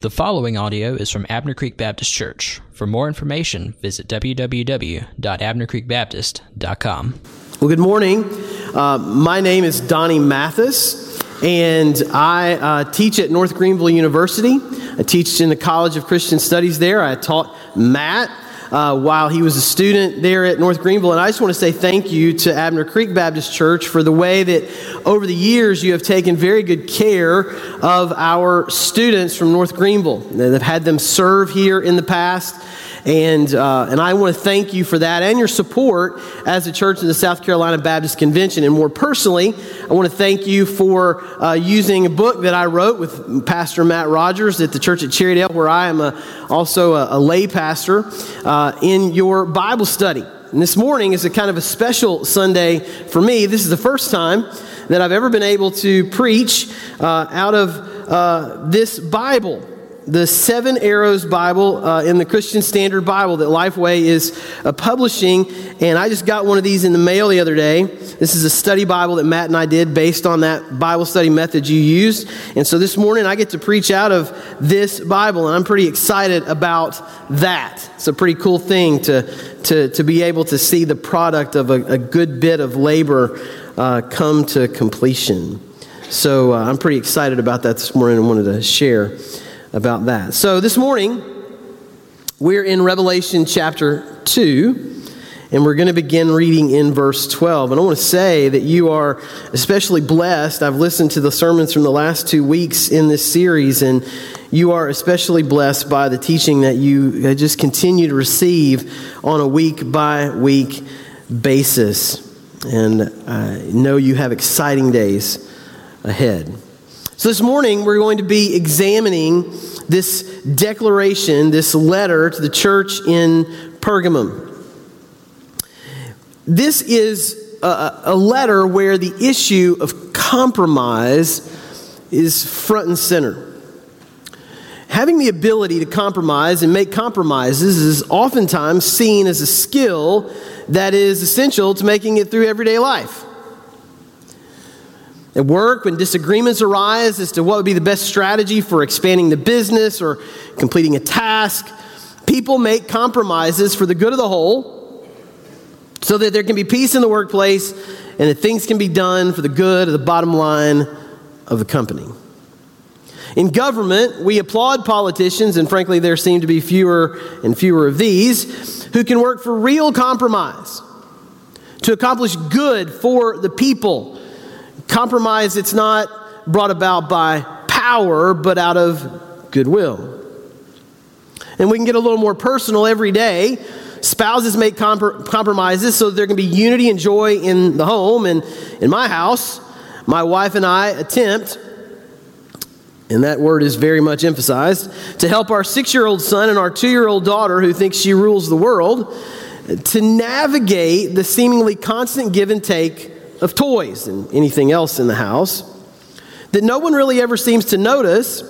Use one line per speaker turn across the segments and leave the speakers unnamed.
The following audio is from Abner Creek Baptist Church. For more information, visit www.abnercreekbaptist.com.
Well, good morning. Uh, my name is Donnie Mathis, and I uh, teach at North Greenville University. I teach in the College of Christian Studies there. I taught Matt uh, while he was a student there at North Greenville. And I just want to say thank you to Abner Creek Baptist Church for the way that over the years you have taken very good care of our students from North Greenville. They've had them serve here in the past. And, uh, and I want to thank you for that and your support as a church in the South Carolina Baptist Convention. And more personally, I want to thank you for uh, using a book that I wrote with Pastor Matt Rogers at the church at Cherrydale, where I am a, also a, a, lay pastor, uh, in your Bible study. And this morning is a kind of a special Sunday for me. This is the first time that I've ever been able to preach uh, out of uh, this Bible the Seven Arrows Bible uh, in the Christian Standard Bible that Lifeway is uh, publishing. And I just got one of these in the mail the other day. This is a study Bible that Matt and I did based on that Bible study method you used. And so this morning I get to preach out of this Bible, and I'm pretty excited about that. It's a pretty cool thing to, to, to be able to see the product of a, a good bit of labor uh, come to completion. So uh, I'm pretty excited about that this morning and wanted to share about that. So this morning, we're in Revelation chapter 2, and we're going to begin reading in verse 12. And I want to say that you are especially blessed. I've listened to the sermons from the last two weeks in this series, and you are especially blessed by the teaching that you uh, just continue to receive on a week by week basis. And I know you have exciting days ahead. So, this morning we're going to be examining this declaration, this letter to the church in Pergamum. This is a, a letter where the issue of compromise is front and center. Having the ability to compromise and make compromises is oftentimes seen as a skill that is essential to making it through everyday life. At work, when disagreements arise as to what would be the best strategy for expanding the business or completing a task, people make compromises for the good of the whole so that there can be peace in the workplace and that things can be done for the good of the bottom line of the company. In government, we applaud politicians, and frankly, there seem to be fewer and fewer of these, who can work for real compromise to accomplish good for the people Compromise, it's not brought about by power, but out of goodwill. And we can get a little more personal every day. Spouses make compromises so there can be unity and joy in the home. And in my house, my wife and I attempt, and that word is very much emphasized, to help our six year old son and our two year old daughter, who thinks she rules the world, to navigate the seemingly constant give and take of toys and anything else in the house that no one really ever seems to notice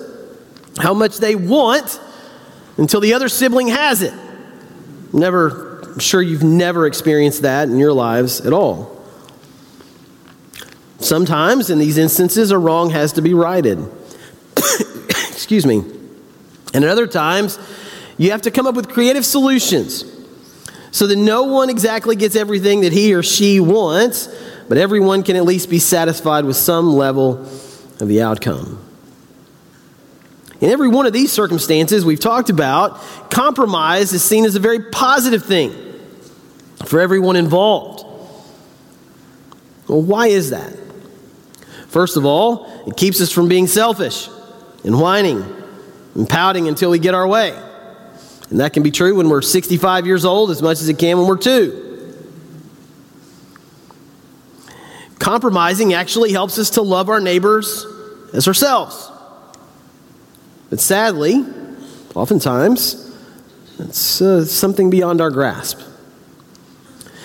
how much they want until the other sibling has it. Never, I'm sure you've never experienced that in your lives at all. Sometimes, in these instances, a wrong has to be righted. Excuse me. And at other times, you have to come up with creative solutions so that no one exactly gets everything that he or she wants, but everyone can at least be satisfied with some level of the outcome. In every one of these circumstances we've talked about, compromise is seen as a very positive thing for everyone involved. Well, why is that? First of all, it keeps us from being selfish and whining and pouting until we get our way. And that can be true when we're 65 years old as much as it can when we're two. Compromising actually helps us to love our neighbors as ourselves. But sadly, oftentimes, it's uh, something beyond our grasp.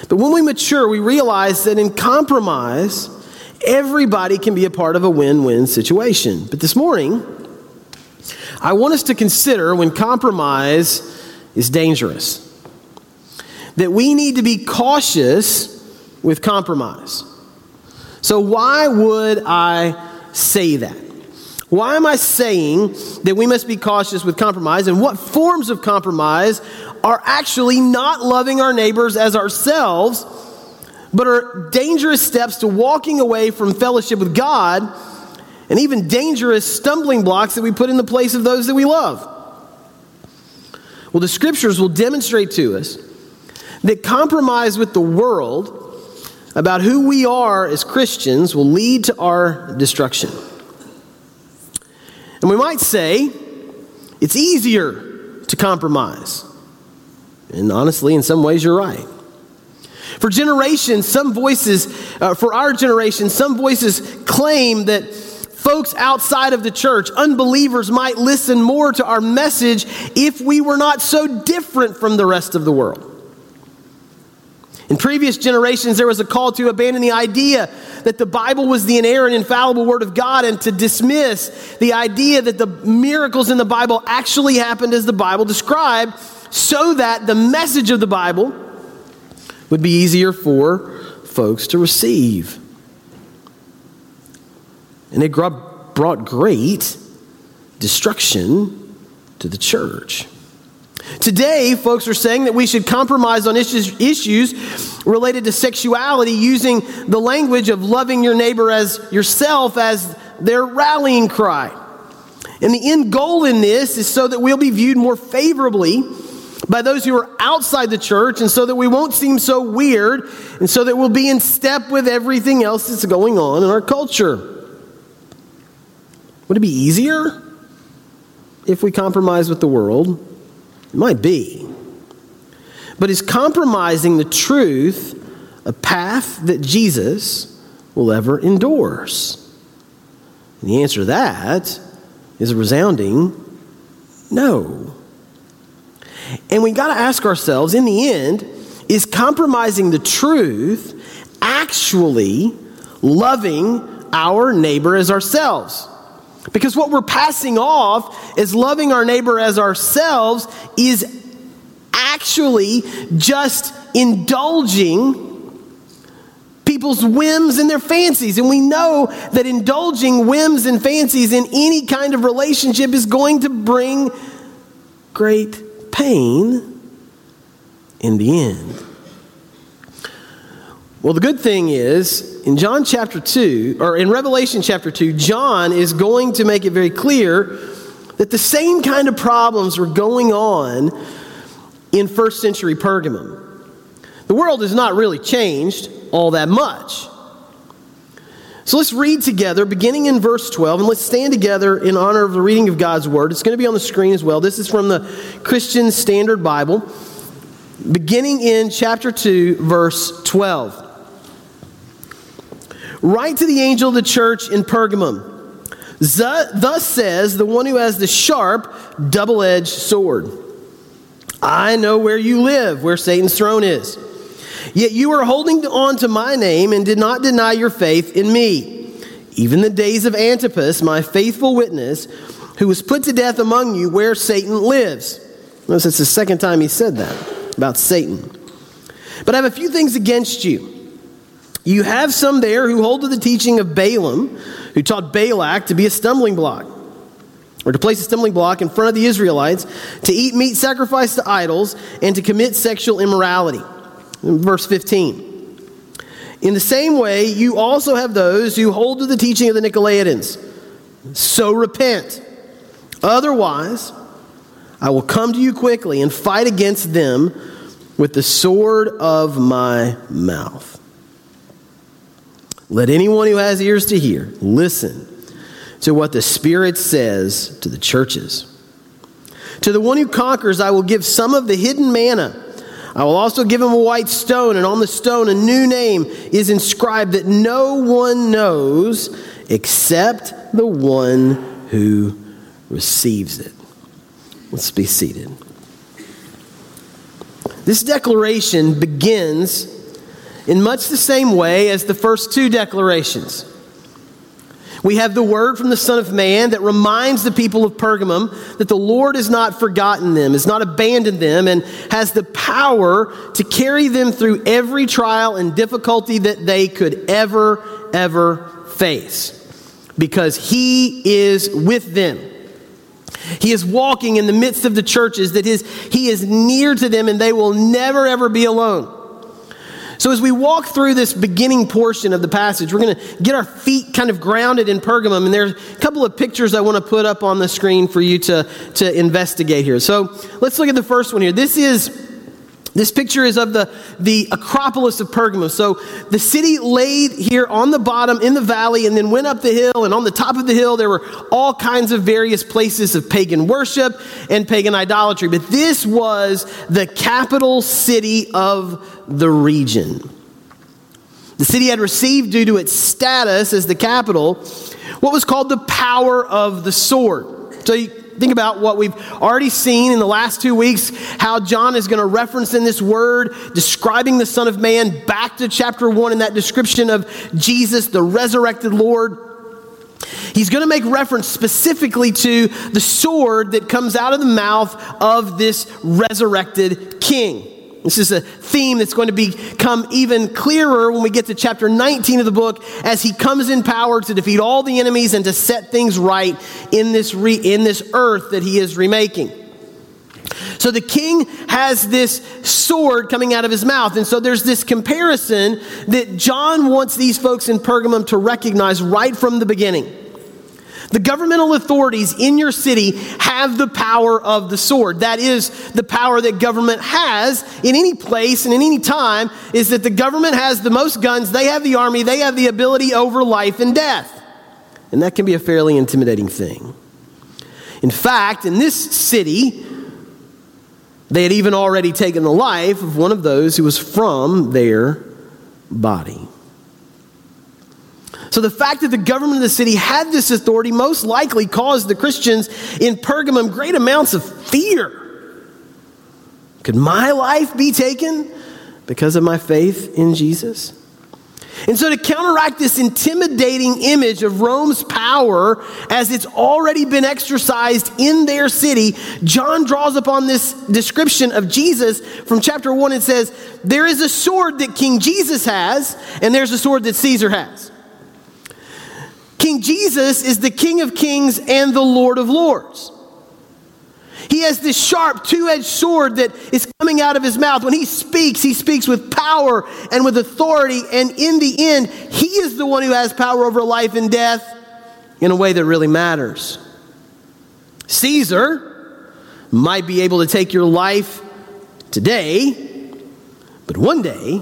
But when we mature, we realize that in compromise, everybody can be a part of a win win situation. But this morning, I want us to consider when compromise is dangerous, that we need to be cautious with compromise. So, why would I say that? Why am I saying that we must be cautious with compromise? And what forms of compromise are actually not loving our neighbors as ourselves, but are dangerous steps to walking away from fellowship with God and even dangerous stumbling blocks that we put in the place of those that we love? Well, the scriptures will demonstrate to us that compromise with the world about who we are as Christians will lead to our destruction. And we might say it's easier to compromise. And honestly, in some ways, you're right. For generations, some voices, uh, for our generation, some voices claim that folks outside of the church, unbelievers, might listen more to our message if we were not so different from the rest of the world. In previous generations, there was a call to abandon the idea that the Bible was the inerrant, infallible Word of God and to dismiss the idea that the miracles in the Bible actually happened as the Bible described, so that the message of the Bible would be easier for folks to receive. And it brought great destruction to the church. Today, folks are saying that we should compromise on issues, issues related to sexuality using the language of loving your neighbor as yourself as their rallying cry. And the end goal in this is so that we'll be viewed more favorably by those who are outside the church, and so that we won't seem so weird, and so that we'll be in step with everything else that's going on in our culture. Would it be easier if we compromise with the world? It might be. But is compromising the truth a path that Jesus will ever endorse? And the answer to that is a resounding no. And we got to ask ourselves in the end, is compromising the truth actually loving our neighbor as ourselves? Because what we're passing off as loving our neighbor as ourselves is actually just indulging people's whims and their fancies. And we know that indulging whims and fancies in any kind of relationship is going to bring great pain in the end. Well, the good thing is, in John chapter 2, or in Revelation chapter 2, John is going to make it very clear that the same kind of problems were going on in first century Pergamum. The world has not really changed all that much. So let's read together, beginning in verse 12, and let's stand together in honor of the reading of God's Word. It's going to be on the screen as well. This is from the Christian Standard Bible, beginning in chapter 2, verse 12. Write to the angel of the church in Pergamum. Thus says the one who has the sharp, double edged sword I know where you live, where Satan's throne is. Yet you are holding on to my name and did not deny your faith in me. Even the days of Antipas, my faithful witness, who was put to death among you, where Satan lives. Notice it's the second time he said that about Satan. But I have a few things against you. You have some there who hold to the teaching of Balaam, who taught Balak to be a stumbling block, or to place a stumbling block in front of the Israelites, to eat meat sacrificed to idols, and to commit sexual immorality. Verse 15. In the same way, you also have those who hold to the teaching of the Nicolaitans. So repent. Otherwise, I will come to you quickly and fight against them with the sword of my mouth. Let anyone who has ears to hear listen to what the Spirit says to the churches. To the one who conquers, I will give some of the hidden manna. I will also give him a white stone, and on the stone a new name is inscribed that no one knows except the one who receives it. Let's be seated. This declaration begins in much the same way as the first two declarations. We have the word from the Son of Man that reminds the people of Pergamum that the Lord has not forgotten them, has not abandoned them, and has the power to carry them through every trial and difficulty that they could ever, ever face. because he is with them. He is walking in the midst of the churches, that his, he is near to them, and they will never, ever be alone. So, as we walk through this beginning portion of the passage, we're going to get our feet kind of grounded in Pergamum. And there's a couple of pictures I want to put up on the screen for you to, to investigate here. So, let's look at the first one here. This is this picture is of the, the Acropolis of Pergamum. So the city laid here on the bottom in the valley and then went up the hill. And on the top of the hill, there were all kinds of various places of pagan worship and pagan idolatry. But this was the capital city of the region. The city had received, due to its status as the capital, what was called the power of the sword. So you, think about what we've already seen in the last two weeks, how John is going to reference in this word describing the Son of Man back to chapter one in that description of Jesus, the resurrected Lord. He's going to make reference specifically to the sword that comes out of the mouth of this resurrected king. This is a theme that's going to become even clearer when we get to chapter 19 of the book as he comes in power to defeat all the enemies and to set things right in this, re- in this earth that he is remaking. So the king has this sword coming out of his mouth. And so there's this comparison that John wants these folks in Pergamum to recognize right from the beginning. The governmental authorities in your city have the power of the sword. That is the power that government has in any place and in any time is that the government has the most guns, they have the army, they have the ability over life and death. And that can be a fairly intimidating thing. In fact, in this city, they had even already taken the life of one of those who was from their body. So the fact that the government of the city had this authority most likely caused the Christians in Pergamum great amounts of fear. Could my life be taken because of my faith in Jesus? And so, to counteract this intimidating image of Rome's power as it's already been exercised in their city, John draws upon this description of Jesus from chapter 1 and says, There is a sword that King Jesus has, and there's a sword that Caesar has. King Jesus is the King of kings and the Lord of lords. He has this sharp two edged sword that is coming out of his mouth. When he speaks, he speaks with power and with authority. And in the end, he is the one who has power over life and death in a way that really matters. Caesar might be able to take your life today, but one day,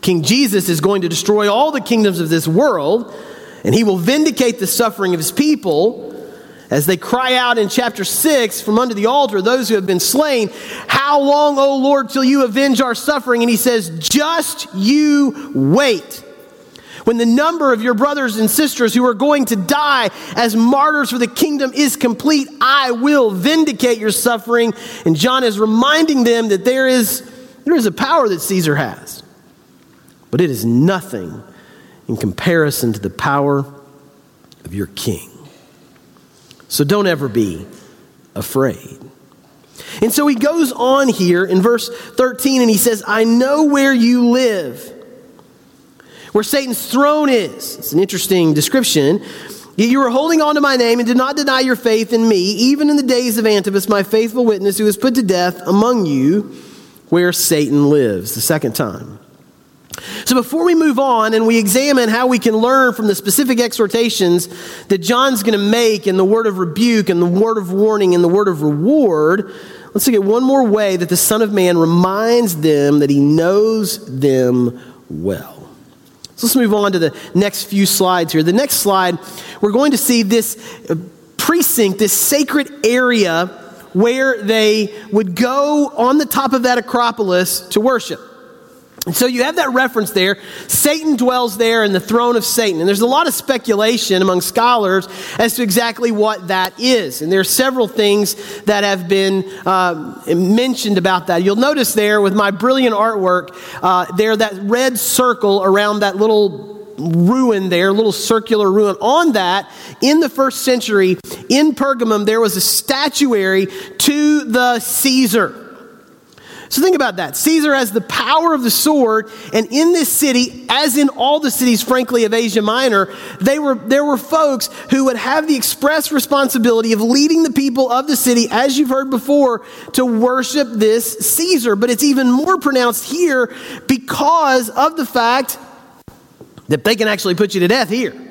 King Jesus is going to destroy all the kingdoms of this world and he will vindicate the suffering of his people as they cry out in chapter 6 from under the altar, those who have been slain, How long, O Lord, till you avenge our suffering? And he says, Just you wait. When the number of your brothers and sisters who are going to die as martyrs for the kingdom is complete, I will vindicate your suffering. And John is reminding them that there is, there is a power that Caesar has, but it is nothing in comparison to the power of your king. So don't ever be afraid. And so he goes on here in verse 13 and he says, I know where you live, where Satan's throne is. It's an interesting description. Yet you were holding on to my name and did not deny your faith in me, even in the days of Antipas, my faithful witness, who was put to death among you, where Satan lives. The second time. So, before we move on and we examine how we can learn from the specific exhortations that John's going to make in the word of rebuke and the word of warning and the word of reward, let's look at one more way that the Son of Man reminds them that he knows them well. So, let's move on to the next few slides here. The next slide, we're going to see this precinct, this sacred area where they would go on the top of that Acropolis to worship. And so you have that reference there. Satan dwells there in the throne of Satan. And there's a lot of speculation among scholars as to exactly what that is. And there are several things that have been uh, mentioned about that. You'll notice there with my brilliant artwork, uh, there that red circle around that little ruin there, little circular ruin. On that, in the first century, in Pergamum, there was a statuary to the Caesar So think about that. Caesar has the power of the sword, and in this city, as in all the cities, frankly, of Asia Minor, they were, there were folks who would have the express responsibility of leading the people of the city, as you've heard before, to worship this Caesar. But it's even more pronounced here because of the fact that they can actually put you to death here.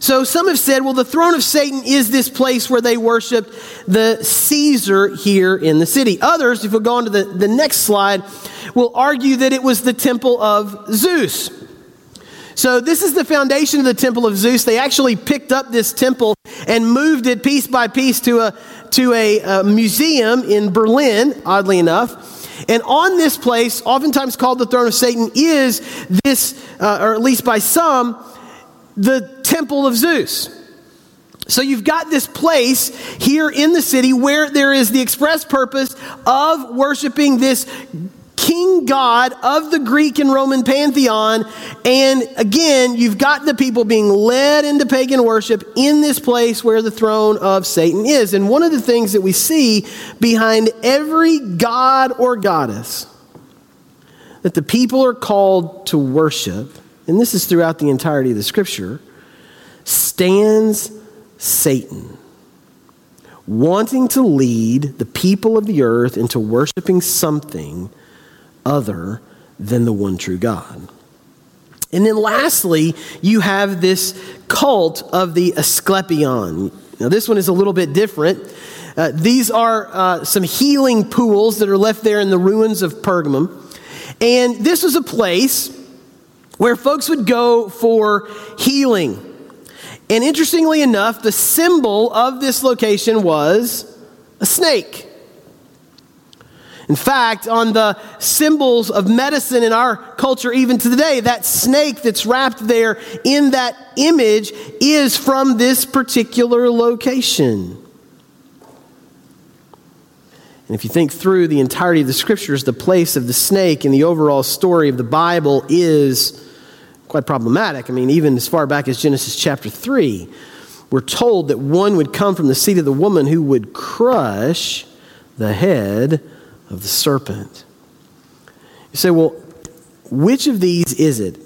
So some have said, well, the throne of Satan is this place where they worshiped the Caesar here in the city. Others, if we go on to the, the next slide, will argue that it was the temple of Zeus. So this is the foundation of the temple of Zeus. They actually picked up this temple and moved it piece by piece to a, to a, a museum in Berlin, oddly enough. And on this place, oftentimes called the throne of Satan, is this, uh, or at least by some, the temple of Zeus. So you've got this place here in the city where there is the express purpose of worshiping this king god of the Greek and Roman pantheon. And again, you've got the people being led into pagan worship in this place where the throne of Satan is. And one of the things that we see behind every god or goddess that the people are called to worship and this is throughout the entirety of the scripture, stands Satan, wanting to lead the people of the earth into worshiping something other than the one true God. And then lastly, you have this cult of the Asclepion. Now, this one is a little bit different. Uh, these are uh, some healing pools that are left there in the ruins of Pergamum. And this was a place where folks would go for healing. And interestingly enough, the symbol of this location was a snake. In fact, on the symbols of medicine in our culture, even to today, that snake that's wrapped there in that image is from this particular location. And if you think through the entirety of the scriptures, the place of the snake in the overall story of the Bible is quite problematic. I mean, even as far back as Genesis chapter 3, we're told that one would come from the seed of the woman who would crush the head of the serpent. You say, well, which of these is it?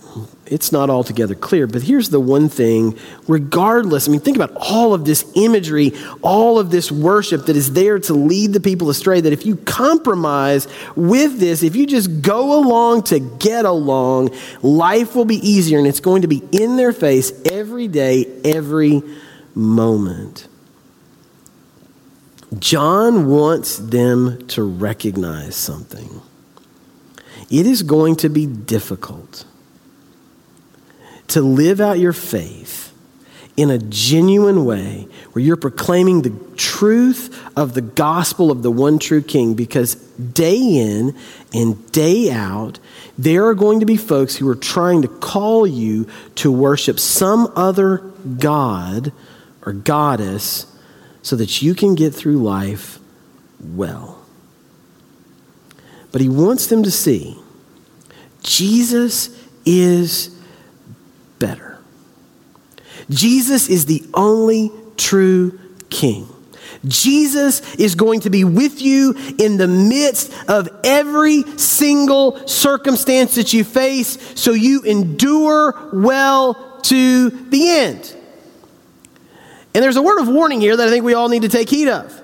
It's not altogether clear. But here's the one thing regardless, I mean, think about all of this imagery, all of this worship that is there to lead the people astray. That if you compromise with this, if you just go along to get along, life will be easier and it's going to be in their face every day, every moment. John wants them to recognize something. It is going to be difficult to live out your faith in a genuine way where you're proclaiming the truth of the gospel of the one true king because day in and day out there are going to be folks who are trying to call you to worship some other god or goddess so that you can get through life well. But he wants them to see Jesus is better. Jesus is the only true king. Jesus is going to be with you in the midst of every single circumstance that you face so you endure well to the end. And there's a word of warning here that I think we all need to take heed of.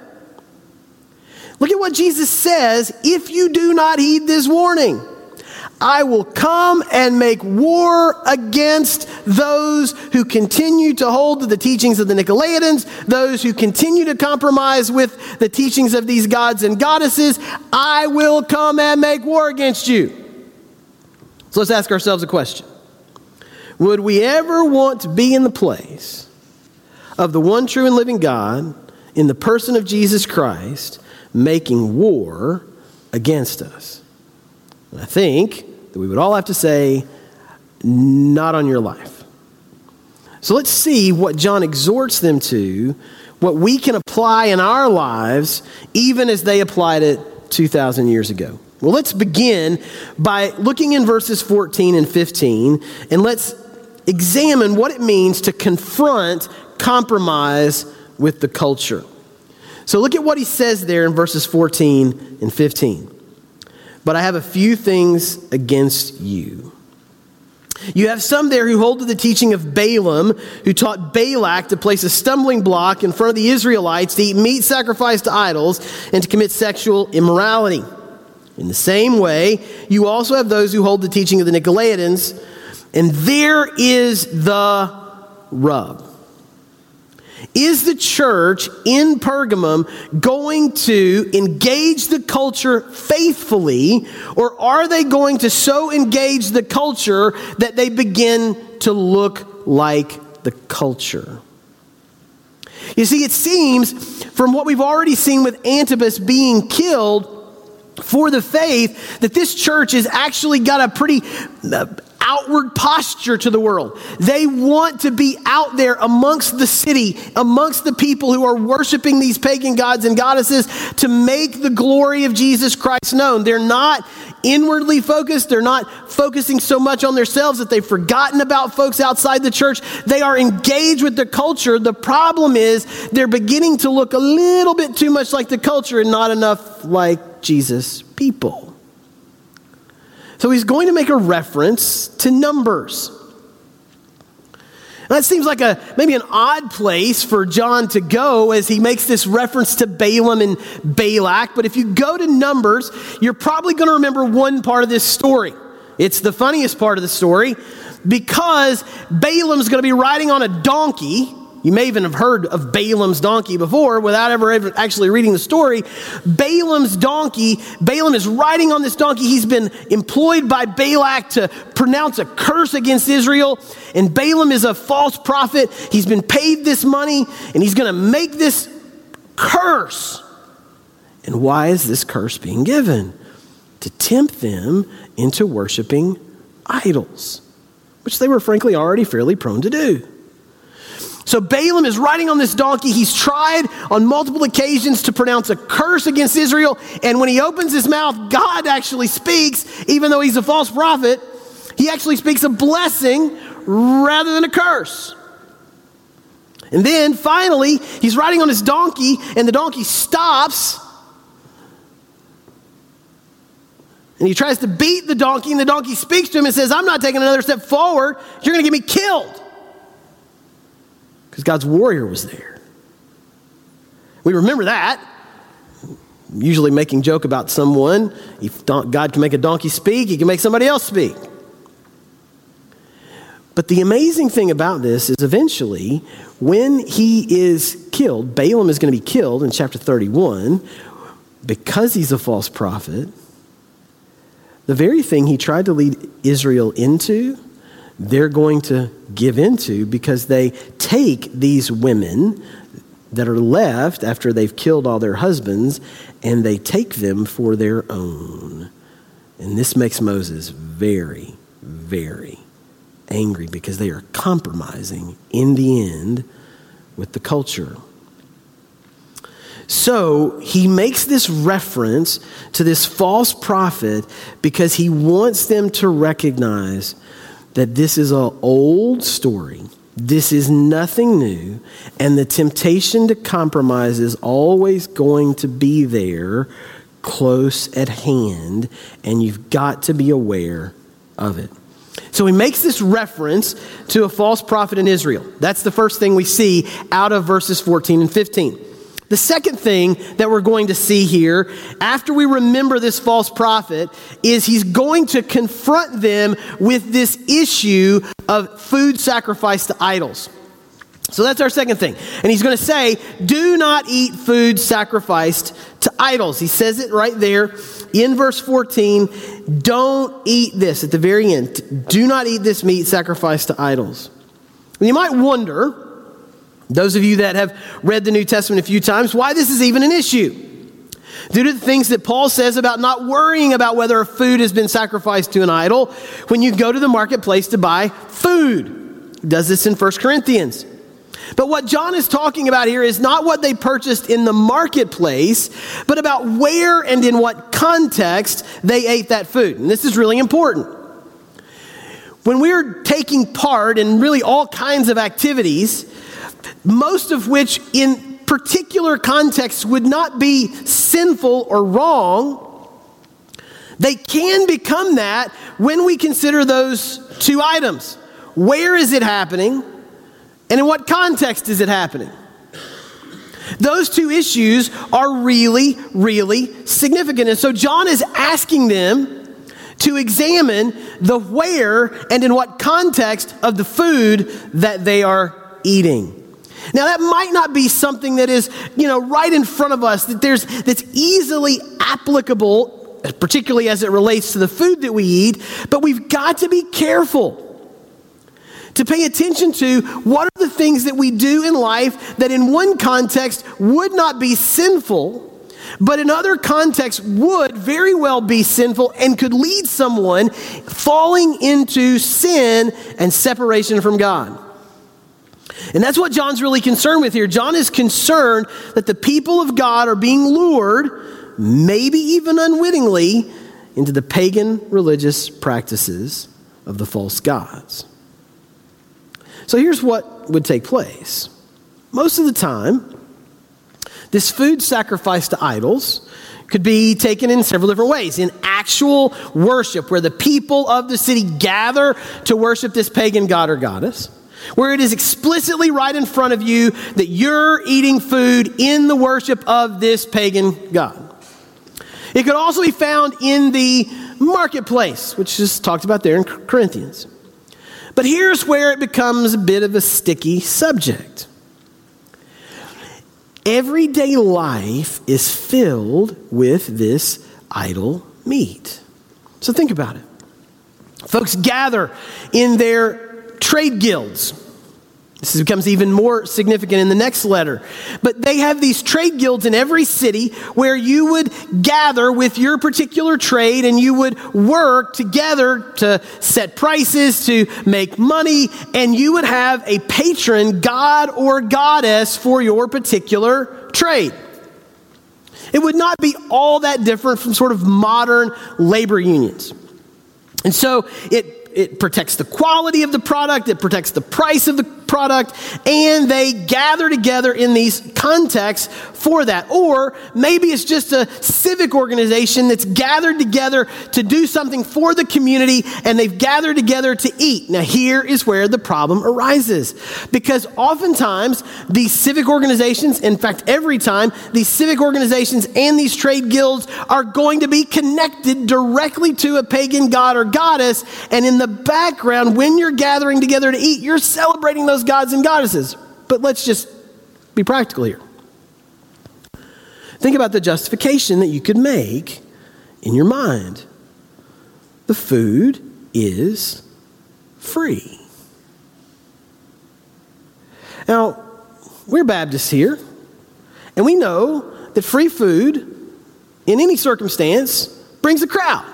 Look at what Jesus says if you do not heed this warning. I will come and make war against those who continue to hold to the teachings of the Nicolaitans, those who continue to compromise with the teachings of these gods and goddesses. I will come and make war against you. So let's ask ourselves a question Would we ever want to be in the place of the one true and living God in the person of Jesus Christ making war against us? I think that we would all have to say, not on your life. So let's see what John exhorts them to, what we can apply in our lives, even as they applied it 2,000 years ago. Well, let's begin by looking in verses 14 and 15, and let's examine what it means to confront compromise with the culture. So look at what he says there in verses 14 and 15. But I have a few things against you. You have some there who hold to the teaching of Balaam, who taught Balak to place a stumbling block in front of the Israelites to eat meat sacrificed to idols and to commit sexual immorality. In the same way, you also have those who hold the teaching of the Nicolaitans, and there is the rub. Is the church in Pergamum going to engage the culture faithfully, or are they going to so engage the culture that they begin to look like the culture? You see, it seems from what we've already seen with Antipas being killed for the faith that this church has actually got a pretty outward posture to the world. They want to be out there amongst the city, amongst the people who are worshiping these pagan gods and goddesses to make the glory of Jesus Christ known. They're not inwardly focused. They're not focusing so much on themselves that they've forgotten about folks outside the church. They are engaged with the culture. The problem is they're beginning to look a little bit too much like the culture and not enough like Jesus' people. So he's going to make a reference to numbers. that seems like a maybe an odd place for John to go as he makes this reference to Balaam and Balak. But if you go to Numbers, you're probably going to remember one part of this story. It's the funniest part of the story because Balaam's going to be riding on a donkey you may even have heard of Balaam's donkey before without ever actually reading the story. Balaam's donkey, Balaam is riding on this donkey. He's been employed by Balak to pronounce a curse against Israel. And Balaam is a false prophet. He's been paid this money and he's going to make this curse. And why is this curse being given? To tempt them into worshiping idols, which they were frankly already fairly prone to do. So Balaam is riding on this donkey. He's tried on multiple occasions to pronounce a curse against Israel. And when he opens his mouth, God actually speaks, even though he's a false prophet. He actually speaks a blessing rather than a curse. And then finally, he's riding on his donkey, and the donkey stops. And he tries to beat the donkey, and the donkey speaks to him and says, I'm not taking another step forward. You're going to get me killed because God's warrior was there. We remember that. Usually making joke about someone. If God can make a donkey speak, he can make somebody else speak. But the amazing thing about this is eventually, when he is killed, Balaam is going to be killed in chapter 31 because he's a false prophet. The very thing he tried to lead Israel into they're going to give into because they take these women that are left after they've killed all their husbands and they take them for their own. And this makes Moses very, very angry because they are compromising in the end with the culture. So he makes this reference to this false prophet because he wants them to recognize that this is an old story. This is nothing new, and the temptation to compromise is always going to be there, close at hand, and you've got to be aware of it. So he makes this reference to a false prophet in Israel. That's the first thing we see out of verses 14 and 15. The second thing that we're going to see here, after we remember this false prophet, is he's going to confront them with this issue of food sacrificed to idols. So that's our second thing. And he's going to say, Do not eat food sacrificed to idols. He says it right there in verse 14. Don't eat this at the very end. Do not eat this meat sacrificed to idols. And you might wonder, those of you that have read the New Testament a few times, why this is even an issue. Due to the things that Paul says about not worrying about whether a food has been sacrificed to an idol when you go to the marketplace to buy food. He does this in 1 Corinthians. But what John is talking about here is not what they purchased in the marketplace, but about where and in what context they ate that food. And this is really important. When we're taking part in really all kinds of activities, most of which in particular contexts would not be sinful or wrong, they can become that when we consider those two items. Where is it happening? And in what context is it happening? Those two issues are really, really significant. And so John is asking them to examine the where and in what context of the food that they are eating. Now that might not be something that is, you know, right in front of us that there's that's easily applicable particularly as it relates to the food that we eat, but we've got to be careful to pay attention to what are the things that we do in life that in one context would not be sinful, but in other contexts would very well be sinful and could lead someone falling into sin and separation from God. And that's what John's really concerned with here. John is concerned that the people of God are being lured maybe even unwittingly, into the pagan religious practices of the false gods. So here's what would take place. Most of the time, this food sacrifice to idols could be taken in several different ways. In actual worship, where the people of the city gather to worship this pagan god or goddess, where it is explicitly right in front of you that you're eating food in the worship of this pagan god. It could also be found in the marketplace, which is talked about there in Corinthians. But here's where it becomes a bit of a sticky subject. Everyday life is filled with this idol meat. So think about it. Folks gather in their trade guilds this becomes even more significant in the next letter. But they have these trade guilds in every city where you would gather with your particular trade and you would work together to set prices, to make money, and you would have a patron, god or goddess, for your particular trade. It would not be all that different from sort of modern labor unions. And so it it protects the quality of the product, it protects the price of the product, and they gather together in these contexts for that. Or maybe it's just a civic organization that's gathered together to do something for the community and they've gathered together to eat. Now, here is where the problem arises. Because oftentimes, these civic organizations, in fact, every time, these civic organizations and these trade guilds are going to be connected directly to a pagan god or goddess. And in the background, when you're gathering together to eat, you're celebrating those gods and goddesses. But let's just be practical here. Think about the justification that you could make in your mind. The food is free. Now, we're Baptists here, and we know that free food in any circumstance brings a crowd.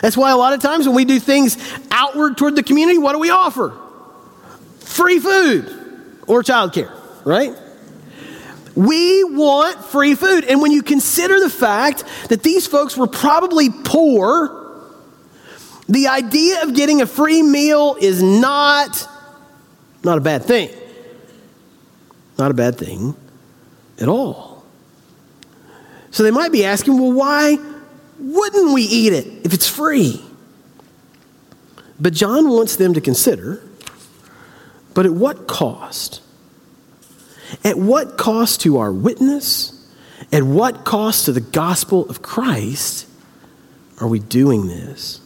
That's why a lot of times when we do things outward toward the community, what do we offer? Free food or childcare, right? We want free food. And when you consider the fact that these folks were probably poor, the idea of getting a free meal is not, not a bad thing. Not a bad thing at all. So they might be asking, well, why wouldn't we eat it if it's free? But John wants them to consider, but at what cost? At what cost to our witness? At what cost to the gospel of Christ are we doing this?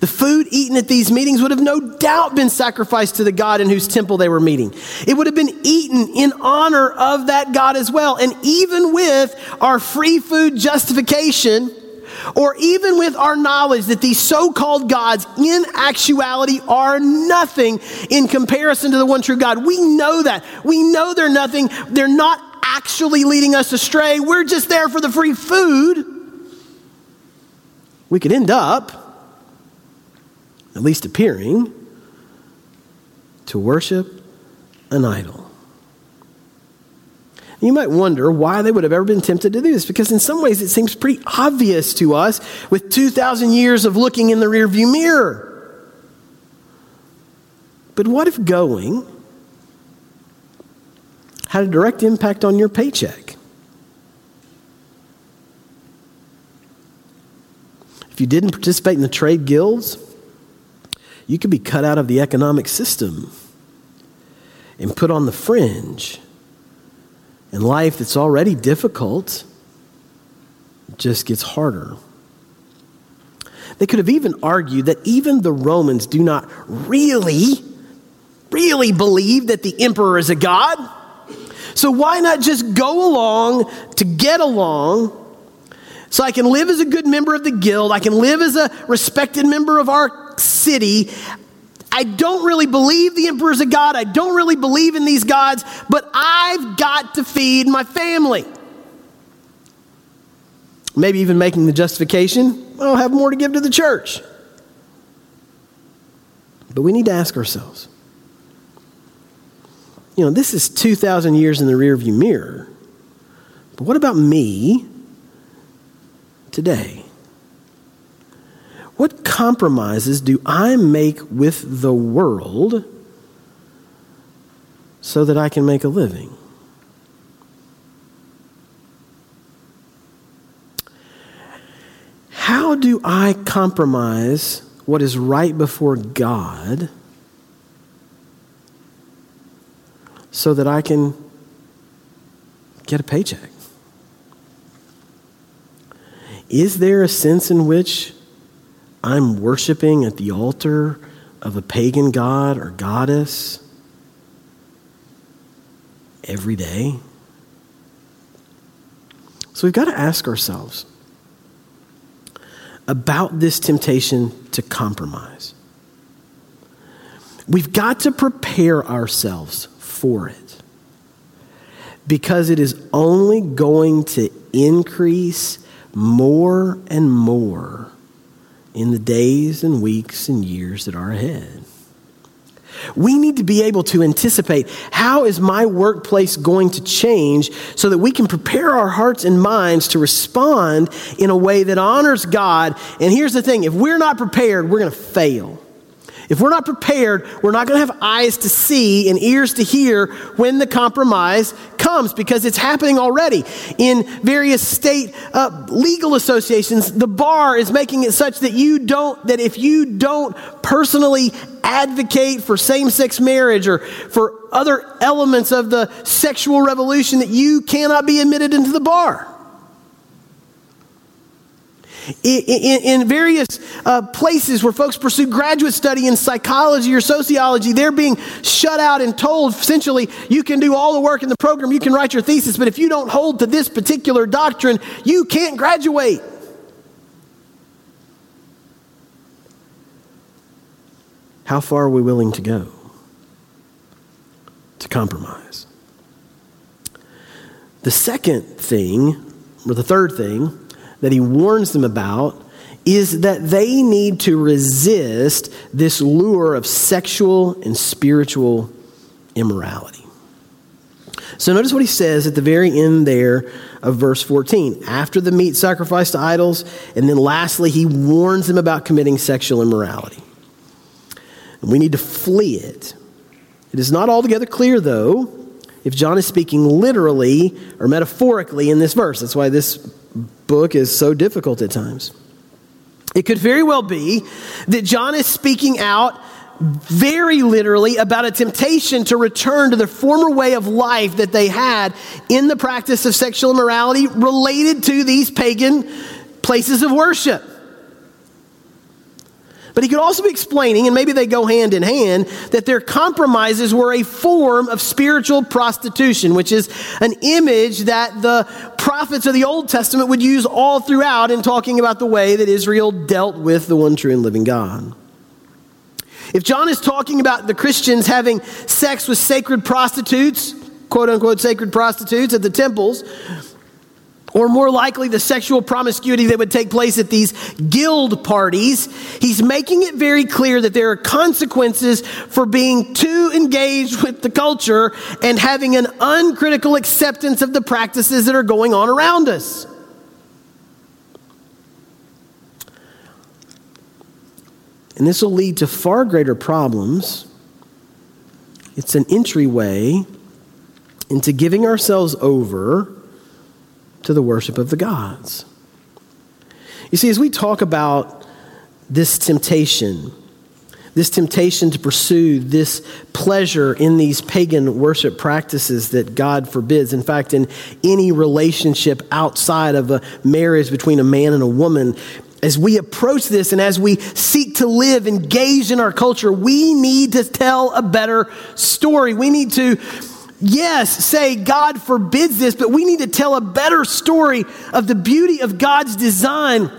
The food eaten at these meetings would have no doubt been sacrificed to the God in whose temple they were meeting. It would have been eaten in honor of that God as well. And even with our free food justification, or even with our knowledge that these so called gods in actuality are nothing in comparison to the one true God, we know that. We know they're nothing. They're not actually leading us astray. We're just there for the free food. We could end up at least appearing, to worship an idol. You might wonder why they would have ever been tempted to do this, because in some ways it seems pretty obvious to us with 2,000 years of looking in the rearview mirror. But what if going had a direct impact on your paycheck. If you didn't participate in the trade guilds, you could be cut out of the economic system and put on the fringe. And life that's already difficult just gets harder. They could have even argued that even the Romans do not really, really believe that the emperor is a god. So why not just go along to get along so I can live as a good member of the guild, I can live as a respected member of our city. I don't really believe the emperor's a god. I don't really believe in these gods, but I've got to feed my family. Maybe even making the justification, I'll have more to give to the church. But we need to ask ourselves you know, this is 2,000 years in the rearview mirror. But what about me today? What compromises do I make with the world so that I can make a living? How do I compromise what is right before God so that I can get a paycheck? Is there a sense in which I'm worshiping at the altar of a pagan god or goddess every day? So we've got to ask ourselves about this temptation to compromise. We've got to prepare ourselves for it because it is only going to increase more and more in the days and weeks and years that are ahead. We need to be able to anticipate how is my workplace going to change so that we can prepare our hearts and minds to respond in a way that honors God. And here's the thing if we're not prepared, we're going to fail. If we're not prepared, we're not going to have eyes to see and ears to hear when the compromise comes because it's happening already. In various state uh, legal associations, the bar is making it such that you don't, that if you don't personally advocate for same sex marriage or for other elements of the sexual revolution, that you cannot be admitted into the bar in, in various uh, places where folks pursue graduate study in psychology or sociology, they're being shut out and told essentially, you can do all the work in the program, you can write your thesis, but if you don't hold to this particular doctrine, you can't graduate. How far are we willing to go to compromise? The second thing, or the third thing, that he warns them about is that they need to resist this lure of sexual and spiritual immorality. So notice what he says at the very end there of verse 14. After the meat sacrificed to idols, and then lastly, he warns them about committing sexual immorality. And we need to flee it. It is not altogether clear, though, if John is speaking literally or metaphorically in this verse. That's why this book is so difficult at times. It could very well be that John is speaking out very literally about a temptation to return to the former way of life that they had in the practice of sexual immorality related to these pagan places of worship. But he could also be explaining, and maybe they go hand in hand, that their compromises were a form of spiritual prostitution, which is an image that the prophets of the Old Testament would use all throughout in talking about the way that Israel dealt with the one true and living God. If John is talking about the Christians having sex with sacred prostitutes, quote unquote sacred prostitutes at the temples, or more likely the sexual promiscuity that would take place at these guild parties, he's making it very clear that there are consequences for being too engaged with the culture and having an uncritical acceptance of the practices that are going on around us. And this will lead to far greater problems. It's an entryway into giving ourselves over to the worship of the gods. You see, as we talk about this temptation, this temptation to pursue this pleasure in these pagan worship practices that God forbids. In fact, in any relationship outside of a marriage between a man and a woman, as we approach this and as we seek to live engaged in our culture, we need to tell a better story. We need to, yes, say God forbids this, but we need to tell a better story of the beauty of God's design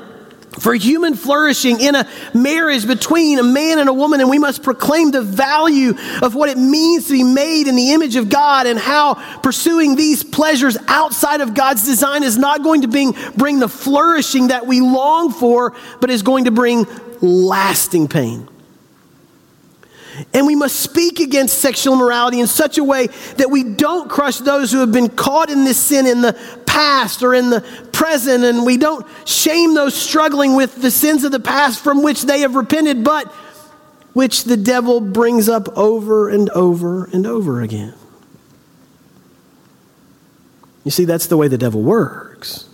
for human flourishing in a marriage between a man and a woman, and we must proclaim the value of what it means to be made in the image of God and how pursuing these pleasures outside of God's design is not going to bring, bring the flourishing that we long for, but is going to bring lasting pain. And we must speak against sexual immorality in such a way that we don't crush those who have been caught in this sin in the past or in the present, and we don't shame those struggling with the sins of the past from which they have repented, but which the devil brings up over and over and over again. You see, that's the way the devil works.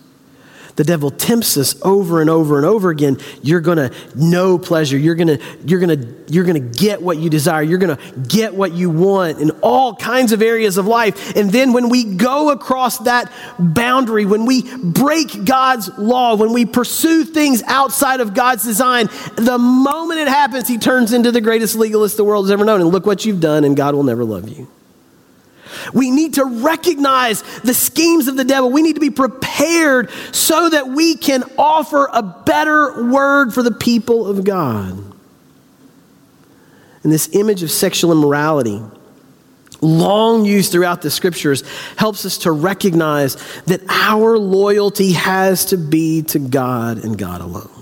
The devil tempts us over and over and over again. You're going to know pleasure. You're going to you're going to you're going to get what you desire. You're going to get what you want in all kinds of areas of life. And then when we go across that boundary, when we break God's law, when we pursue things outside of God's design, the moment it happens, he turns into the greatest legalist the world has ever known. And look what you've done and God will never love you. We need to recognize the schemes of the devil. We need to be prepared so that we can offer a better word for the people of God. And this image of sexual immorality, long used throughout the scriptures, helps us to recognize that our loyalty has to be to God and God alone.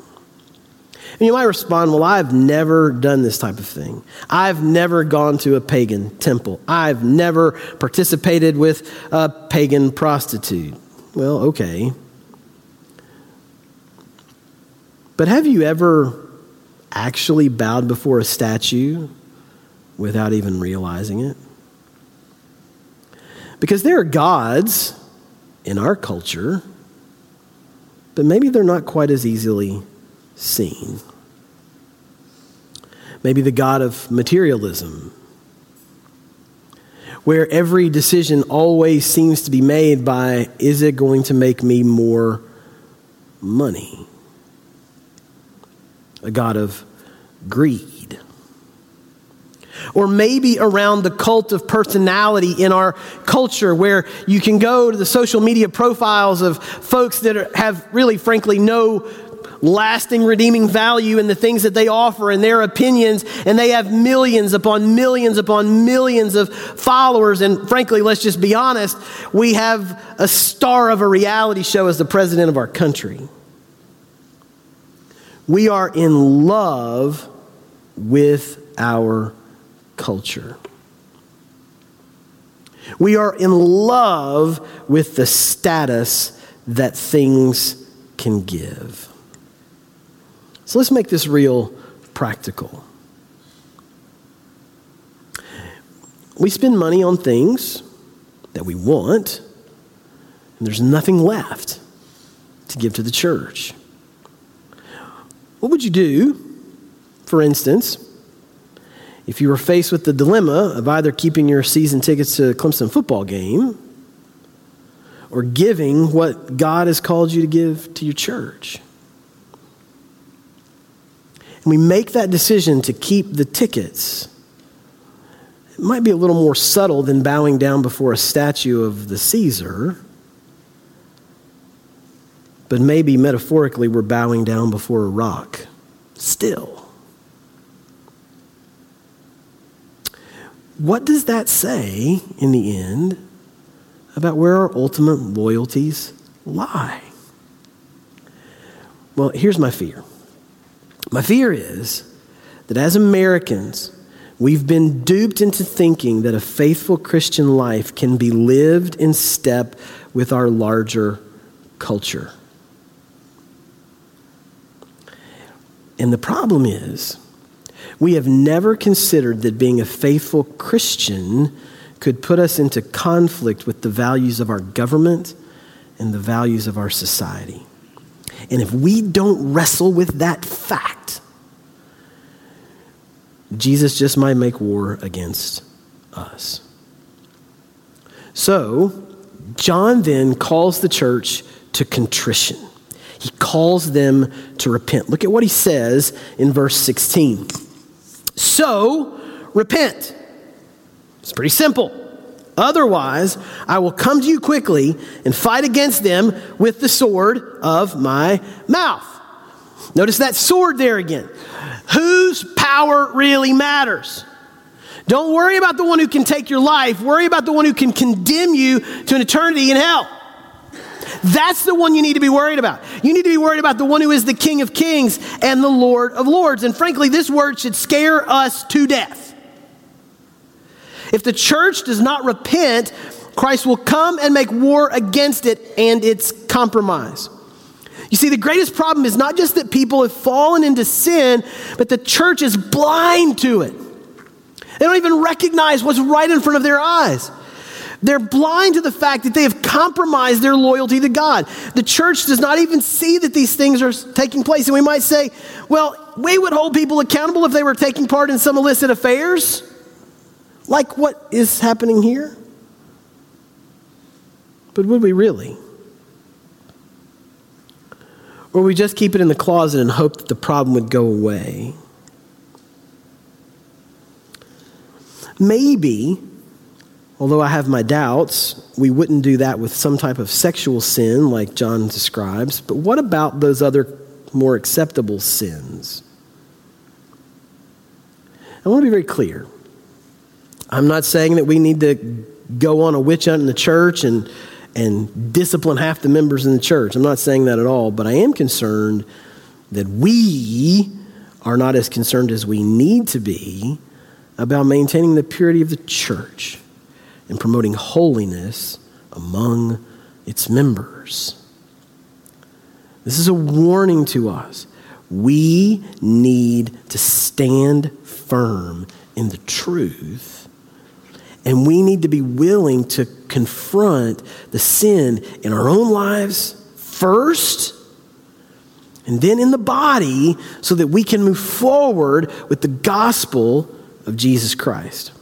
And you might respond, Well, I've never done this type of thing. I've never gone to a pagan temple. I've never participated with a pagan prostitute. Well, okay. But have you ever actually bowed before a statue without even realizing it? Because there are gods in our culture, but maybe they're not quite as easily seen. Maybe the God of materialism, where every decision always seems to be made by is it going to make me more money? A God of greed. Or maybe around the cult of personality in our culture, where you can go to the social media profiles of folks that are, have really, frankly, no lasting redeeming value in the things that they offer and their opinions, and they have millions upon millions upon millions of followers. And frankly, let's just be honest, we have a star of a reality show as the president of our country. We are in love with our culture. We are in love with the status that things can give. So let's make this real practical. We spend money on things that we want, and there's nothing left to give to the church. What would you do, for instance, if you were faced with the dilemma of either keeping your season tickets to a Clemson football game or giving what God has called you to give to your church? We make that decision to keep the tickets, it might be a little more subtle than bowing down before a statue of the Caesar, but maybe metaphorically we're bowing down before a rock still. What does that say in the end about where our ultimate loyalties lie? Well, here's my fear. My fear is that as Americans, we've been duped into thinking that a faithful Christian life can be lived in step with our larger culture. And the problem is, we have never considered that being a faithful Christian could put us into conflict with the values of our government and the values of our society. And if we don't wrestle with that fact, Jesus just might make war against us. So, John then calls the church to contrition. He calls them to repent. Look at what he says in verse 16. So, repent. It's pretty simple. Otherwise, I will come to you quickly and fight against them with the sword of my mouth. Notice that sword there again. Whose power really matters? Don't worry about the one who can take your life. Worry about the one who can condemn you to an eternity in hell. That's the one you need to be worried about. You need to be worried about the one who is the King of Kings and the Lord of Lords. And frankly, this word should scare us to death. If the church does not repent, Christ will come and make war against it and its compromise. You see, the greatest problem is not just that people have fallen into sin, but the church is blind to it. They don't even recognize what's right in front of their eyes. They're blind to the fact that they have compromised their loyalty to God. The church does not even see that these things are taking place. And we might say, well, we would hold people accountable if they were taking part in some illicit affairs, like what is happening here. But would we really? Or we just keep it in the closet and hope that the problem would go away? Maybe, although I have my doubts, we wouldn't do that with some type of sexual sin like John describes. But what about those other more acceptable sins? I want to be very clear. I'm not saying that we need to go on a witch hunt in the church and and discipline half the members in the church. I'm not saying that at all, but I am concerned that we are not as concerned as we need to be about maintaining the purity of the church and promoting holiness among its members. This is a warning to us. We need to stand firm in the truth and we need to be willing to confront the sin in our own lives first, and then in the body, so that we can move forward with the gospel of Jesus Christ.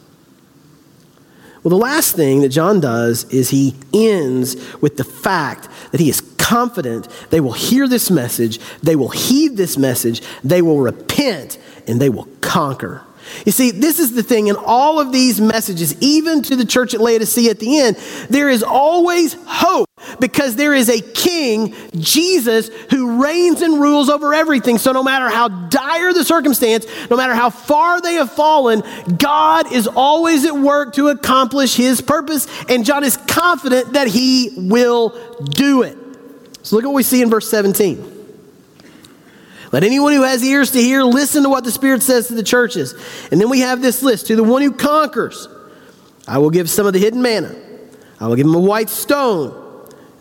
Well, the last thing that John does is he ends with the fact that he is confident they will hear this message, they will heed this message, they will repent, and they will conquer. You see, this is the thing in all of these messages, even to the church at Laodicea at the end, there is always hope because there is a king, Jesus, who reigns and rules over everything. So no matter how dire the circumstance, no matter how far they have fallen, God is always at work to accomplish his purpose, and John is confident that he will do it. So look at what we see in verse 17. Let anyone who has ears to hear listen to what the Spirit says to the churches. And then we have this list to the one who conquers, I will give some of the hidden manna. I will give him a white stone.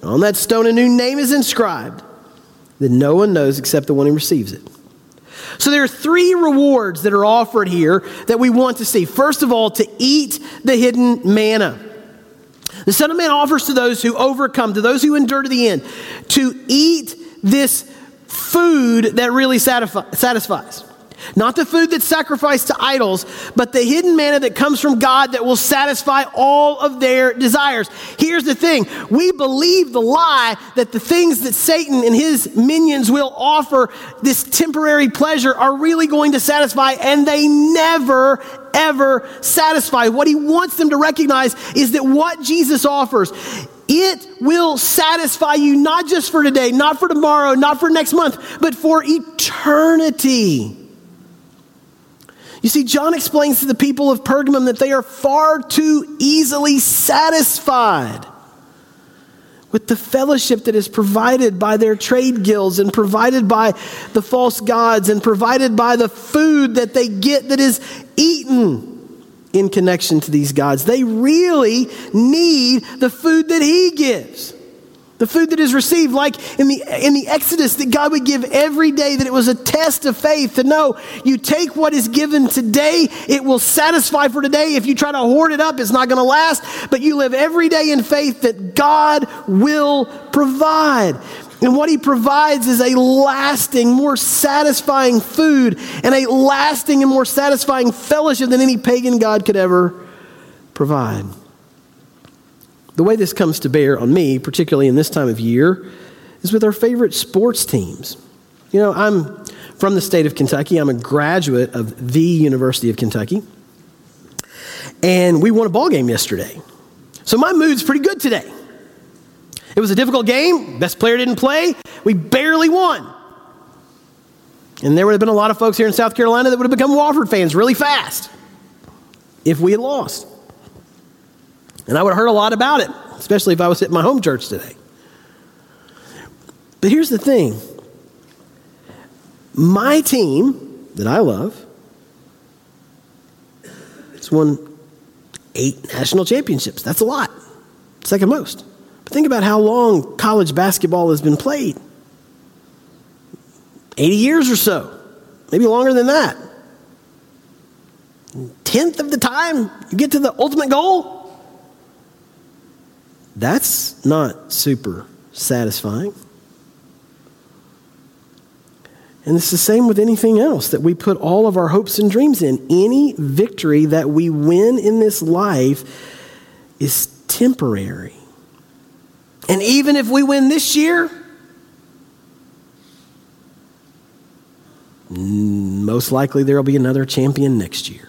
And on that stone, a new name is inscribed that no one knows except the one who receives it. So there are three rewards that are offered here that we want to see. First of all, to eat the hidden manna. The Son of Man offers to those who overcome, to those who endure to the end, to eat this food that really satisfies. Not the food that's sacrificed to idols, but the hidden manna that comes from God that will satisfy all of their desires. Here's the thing we believe the lie that the things that Satan and his minions will offer, this temporary pleasure, are really going to satisfy, and they never, ever satisfy. What he wants them to recognize is that what Jesus offers it will satisfy you not just for today, not for tomorrow, not for next month, but for eternity. You see, John explains to the people of Pergamum that they are far too easily satisfied with the fellowship that is provided by their trade guilds and provided by the false gods and provided by the food that they get that is eaten in connection to these gods. They really need the food that He gives. The food that is received, like in the, in the Exodus, that God would give every day, that it was a test of faith to know you take what is given today, it will satisfy for today. If you try to hoard it up, it's not going to last. But you live every day in faith that God will provide. And what he provides is a lasting, more satisfying food and a lasting and more satisfying fellowship than any pagan God could ever provide. The way this comes to bear on me, particularly in this time of year, is with our favorite sports teams. You know, I'm from the state of Kentucky. I'm a graduate of the University of Kentucky. And we won a ball game yesterday. So my mood's pretty good today. It was a difficult game. Best player didn't play. We barely won. And there would have been a lot of folks here in South Carolina that would have become Wofford fans really fast if we had lost. And I would have heard a lot about it, especially if I was at my home church today. But here's the thing my team that I love has won eight national championships. That's a lot, second most. But think about how long college basketball has been played 80 years or so, maybe longer than that. Tenth of the time you get to the ultimate goal, that's not super satisfying. And it's the same with anything else that we put all of our hopes and dreams in. Any victory that we win in this life is temporary. And even if we win this year, most likely there will be another champion next year.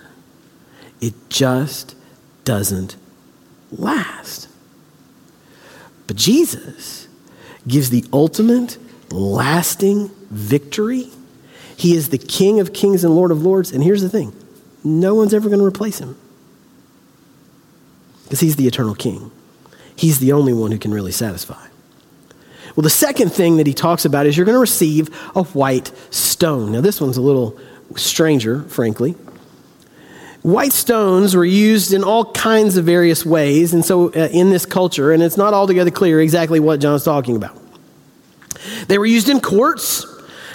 It just doesn't last. But Jesus gives the ultimate, lasting victory. He is the King of kings and Lord of lords. And here's the thing no one's ever going to replace him because he's the eternal King. He's the only one who can really satisfy. Well, the second thing that he talks about is you're going to receive a white stone. Now, this one's a little stranger, frankly. White stones were used in all kinds of various ways, and so uh, in this culture, and it's not altogether clear exactly what John's talking about. They were used in courts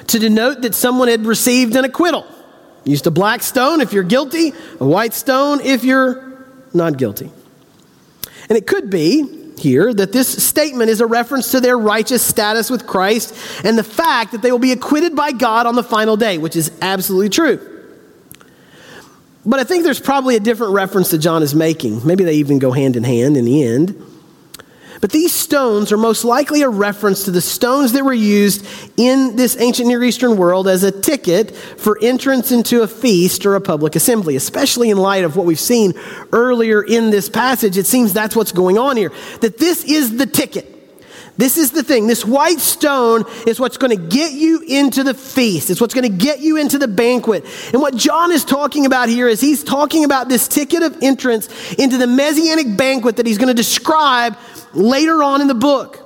to denote that someone had received an acquittal. Used a black stone if you're guilty, a white stone if you're not guilty. And it could be here that this statement is a reference to their righteous status with Christ and the fact that they will be acquitted by God on the final day, which is absolutely true. But I think there's probably a different reference that John is making. Maybe they even go hand in hand in the end. But these stones are most likely a reference to the stones that were used in this ancient Near Eastern world as a ticket for entrance into a feast or a public assembly, especially in light of what we've seen earlier in this passage. It seems that's what's going on here. That this is the ticket. This is the thing. This white stone is what's going to get you into the feast. It's what's going to get you into the banquet. And what John is talking about here is he's talking about this ticket of entrance into the messianic banquet that he's going to describe later on in the book.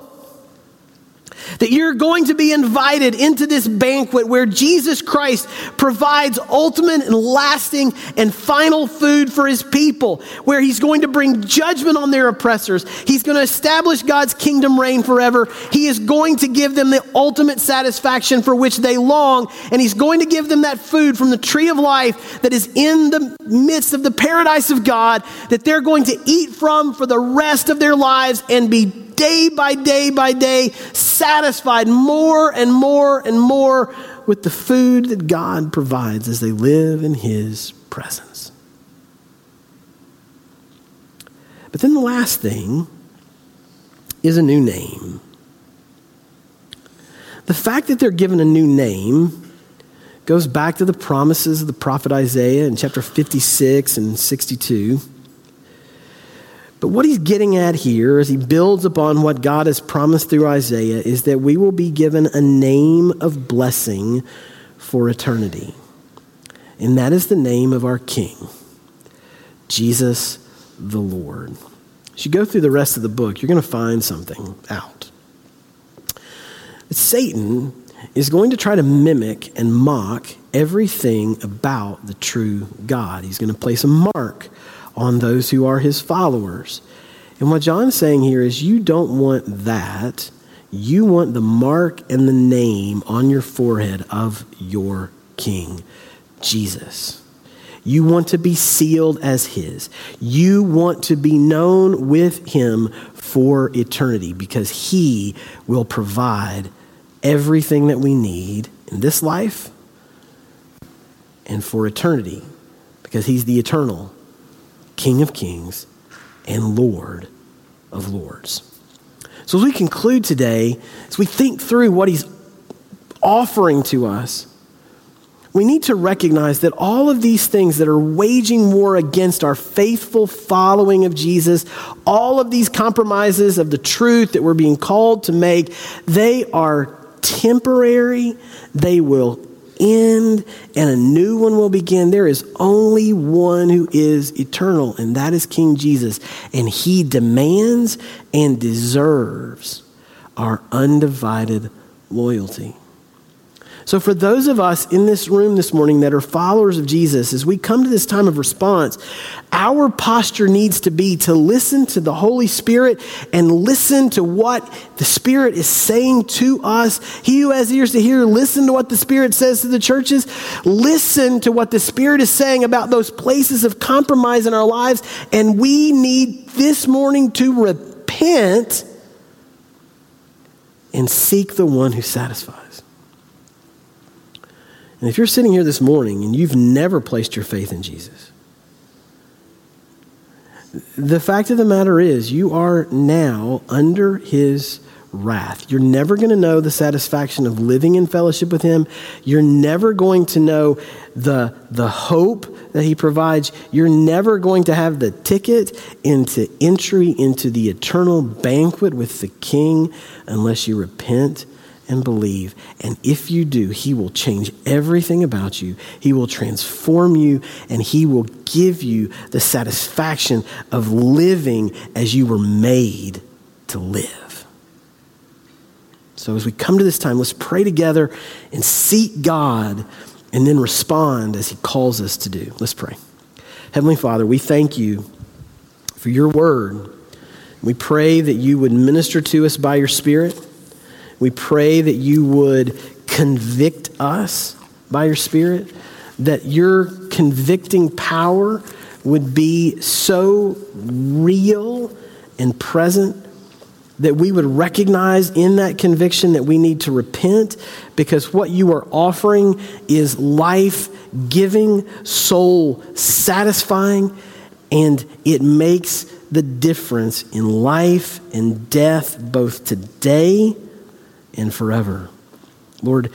That you're going to be invited into this banquet where Jesus Christ provides ultimate and lasting and final food for his people, where he's going to bring judgment on their oppressors. He's going to establish God's kingdom reign forever. He is going to give them the ultimate satisfaction for which they long, and he's going to give them that food from the tree of life that is in the midst of the paradise of God that they're going to eat from for the rest of their lives and be day by day by day, satisfied more and more and more with the food that God provides as they live in His presence. But then the last thing is a new name. The fact that they're given a new name goes back to the promises of the prophet Isaiah in chapter 56 and 62. But what he's getting at here, as he builds upon what God has promised through Isaiah, is that we will be given a name of blessing for eternity. And that is the name of our King, Jesus the Lord. As you go through the rest of the book, you're going to find something out. Satan is going to try to mimic and mock everything about the true God. He's going to place a mark on those who are his followers. And what John's saying here is you don't want that You want the mark and the name on your forehead of your King, Jesus. You want to be sealed as His. You want to be known with Him for eternity because He will provide everything that we need in this life and for eternity because He's the eternal King of Kings and Lord of Lords. So, as we conclude today, as we think through what He's offering to us, we need to recognize that all of these things that are waging war against our faithful following of Jesus, all of these compromises of the truth that we're being called to make, they are temporary. They will end and a new one will begin. There is only one who is eternal, and that is King Jesus. And he demands and deserves our undivided loyalty. So, for those of us in this room this morning that are followers of Jesus, as we come to this time of response, our posture needs to be to listen to the Holy Spirit and listen to what the Spirit is saying to us. He who has ears to hear, listen to what the Spirit says to the churches. Listen to what the Spirit is saying about those places of compromise in our lives. And we need this morning to repent and seek the one who satisfies. And if you're sitting here this morning and you've never placed your faith in Jesus, the fact of the matter is you are now under his wrath. You're never going to know the satisfaction of living in fellowship with him. You're never going to know the, the hope that he provides. You're never going to have the ticket into entry into the eternal banquet with the king unless you repent and believe. And if you do, He will change everything about you. He will transform you, and He will give you the satisfaction of living as you were made to live. So, as we come to this time, let's pray together and seek God and then respond as He calls us to do. Let's pray. Heavenly Father, we thank you for your word. We pray that you would minister to us by your Spirit. We pray that you would convict us by your Spirit, that your convicting power would be so real and present that we would recognize in that conviction that we need to repent because what you are offering is life giving, soul satisfying, and it makes the difference in life and death both today and forever. Lord,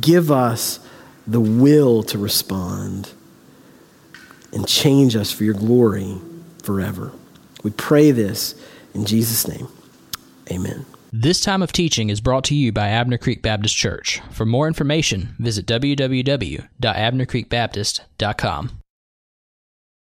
give us the will to respond and change us for your glory forever. We pray this in Jesus' name. Amen.
This time of teaching is brought to you by Abner Creek Baptist Church. For more information, visit www.abnercreekbaptist.com.